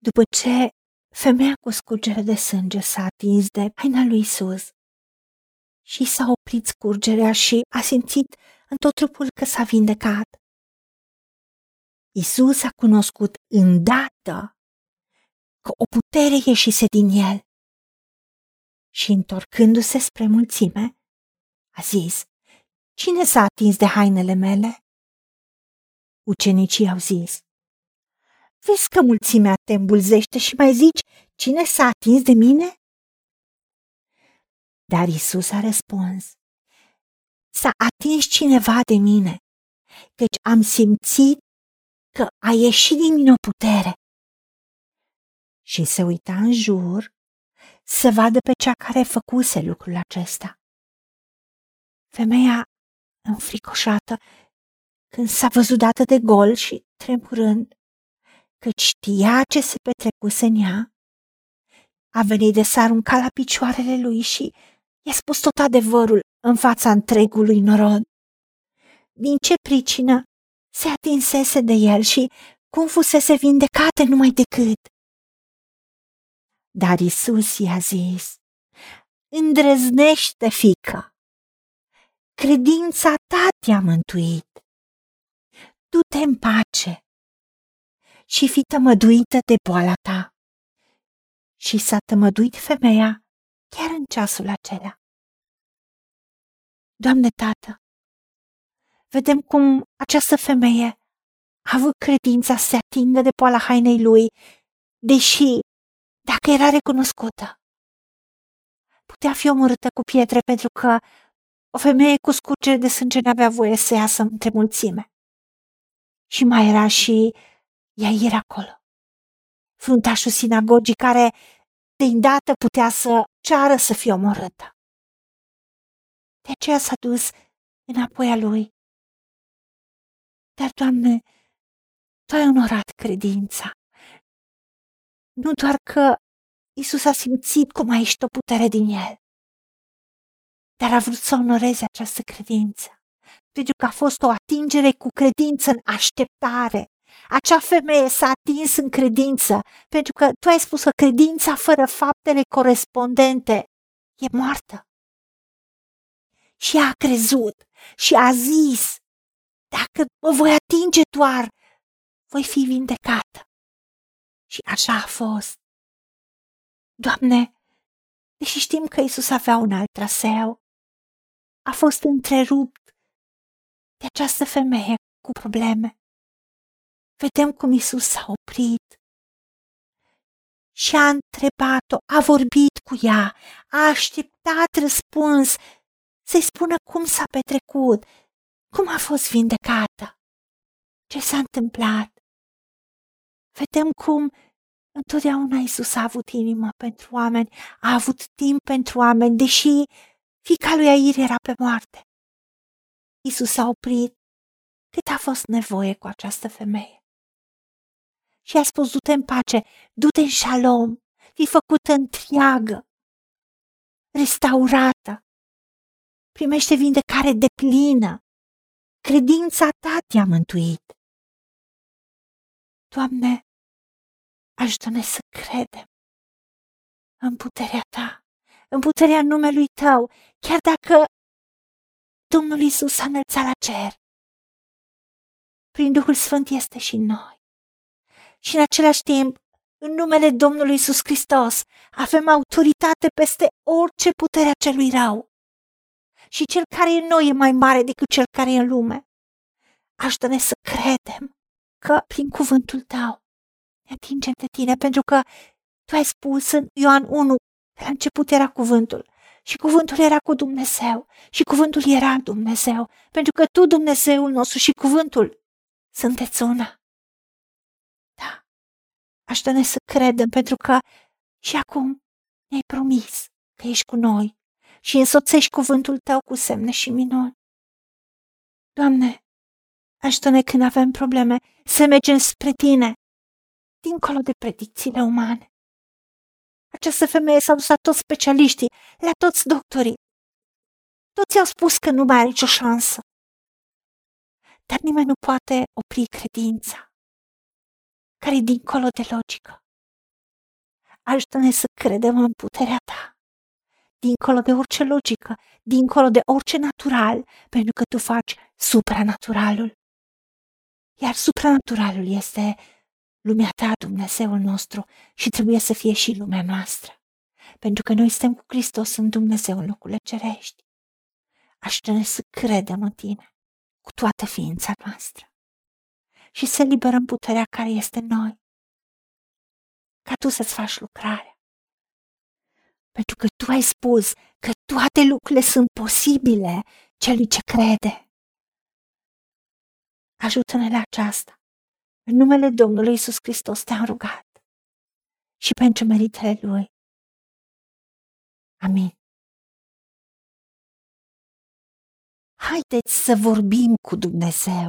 După ce femeia cu scurgere de sânge s-a atins de haina lui Isus și s-a oprit scurgerea și a simțit în tot trupul că s-a vindecat. Isus a cunoscut îndată că o putere ieșise din el și întorcându-se spre mulțime, a zis, Cine s-a atins de hainele mele? Ucenicii au zis, Vezi că mulțimea te îmbulzește și mai zici, cine s-a atins de mine? Dar Isus a răspuns, s-a atins cineva de mine, căci am simțit că a ieșit din mine o putere. Și se uita în jur să vadă pe cea care făcuse lucrul acesta. Femeia înfricoșată când s-a văzut dată de gol și tremurând, că știa ce se petrecuse în ea, a venit de s-a aruncat la picioarele lui și i-a spus tot adevărul în fața întregului norod. Din ce pricină se atinsese de el și cum fusese vindecată numai decât. Dar Isus i-a zis, îndrăznește, fică, credința ta te-a mântuit. Du-te în pace și fi tămăduită de boala ta. Și s-a tămăduit femeia chiar în ceasul acela. Doamne Tată, vedem cum această femeie a avut credința să se atingă de poala hainei lui, deși, dacă era recunoscută, putea fi omorâtă cu pietre pentru că o femeie cu scurgere de sânge n-avea voie să iasă între mulțime. Și mai era și Iair acolo, fruntașul sinagogii care de îndată putea să ceară să fie omorâtă. De aceea s-a dus înapoi a lui. Dar, Doamne, Tu ai onorat credința. Nu doar că Isus a simțit cum a ieșit o putere din el, dar a vrut să onoreze această credință, pentru că a fost o atingere cu credință în așteptare. Acea femeie s-a atins în credință, pentru că tu ai spus că credința fără faptele corespondente e moartă. Și a crezut și a zis, dacă mă voi atinge doar, voi fi vindecată. Și așa a fost. Doamne, deși știm că Isus avea un alt traseu, a fost întrerupt de această femeie cu probleme. Vedem cum Isus s-a oprit și a întrebat-o, a vorbit cu ea, a așteptat răspuns să-i spună cum s-a petrecut, cum a fost vindecată, ce s-a întâmplat. Vedem cum întotdeauna Isus a avut inimă pentru oameni, a avut timp pentru oameni, deși fica lui Air era pe moarte. Isus a oprit cât a fost nevoie cu această femeie. Și a spus, du-te în pace, du-te în șalom, fi făcută întreagă, restaurată, primește vindecare de plină, credința ta te-a mântuit. Doamne, ajută-ne să credem în puterea ta, în puterea numelui tău, chiar dacă Domnul Isus a înălțat la cer. Prin Duhul Sfânt este și în noi. Și în același timp, în numele Domnului Isus Hristos, avem autoritate peste orice putere a celui rău. Și cel care e în noi e mai mare decât cel care e în lume. Ajută-ne să credem că prin cuvântul tău ne atingem de tine, pentru că tu ai spus în Ioan 1, la început era cuvântul și cuvântul era cu Dumnezeu și cuvântul era Dumnezeu, pentru că tu, Dumnezeul nostru și cuvântul, sunteți una. Da, ajută-ne să credem, pentru că și acum ne-ai promis că ești cu noi și însoțești cuvântul tău cu semne și minuni. Doamne, ajută-ne când avem probleme să mergem spre tine, dincolo de predicțiile umane. Această femeie s-a dus la toți specialiștii, la toți doctorii. Toți au spus că nu mai are nicio șansă. Dar nimeni nu poate opri credința, care e dincolo de logică. Ajută-ne să credem în puterea ta, dincolo de orice logică, dincolo de orice natural, pentru că tu faci supranaturalul. Iar supranaturalul este lumea ta, Dumnezeul nostru, și trebuie să fie și lumea noastră. Pentru că noi suntem cu Hristos în Dumnezeu în locurile cerești. Ajută-ne să credem în tine cu toată ființa noastră și să liberăm puterea care este în noi, ca tu să-ți faci lucrarea. Pentru că tu ai spus că toate lucrurile sunt posibile celui ce crede. Ajută-ne la aceasta. În numele Domnului Isus Hristos te-am rugat și pentru meritele Lui. Amin. Haideți să vorbim cu Dumnezeu,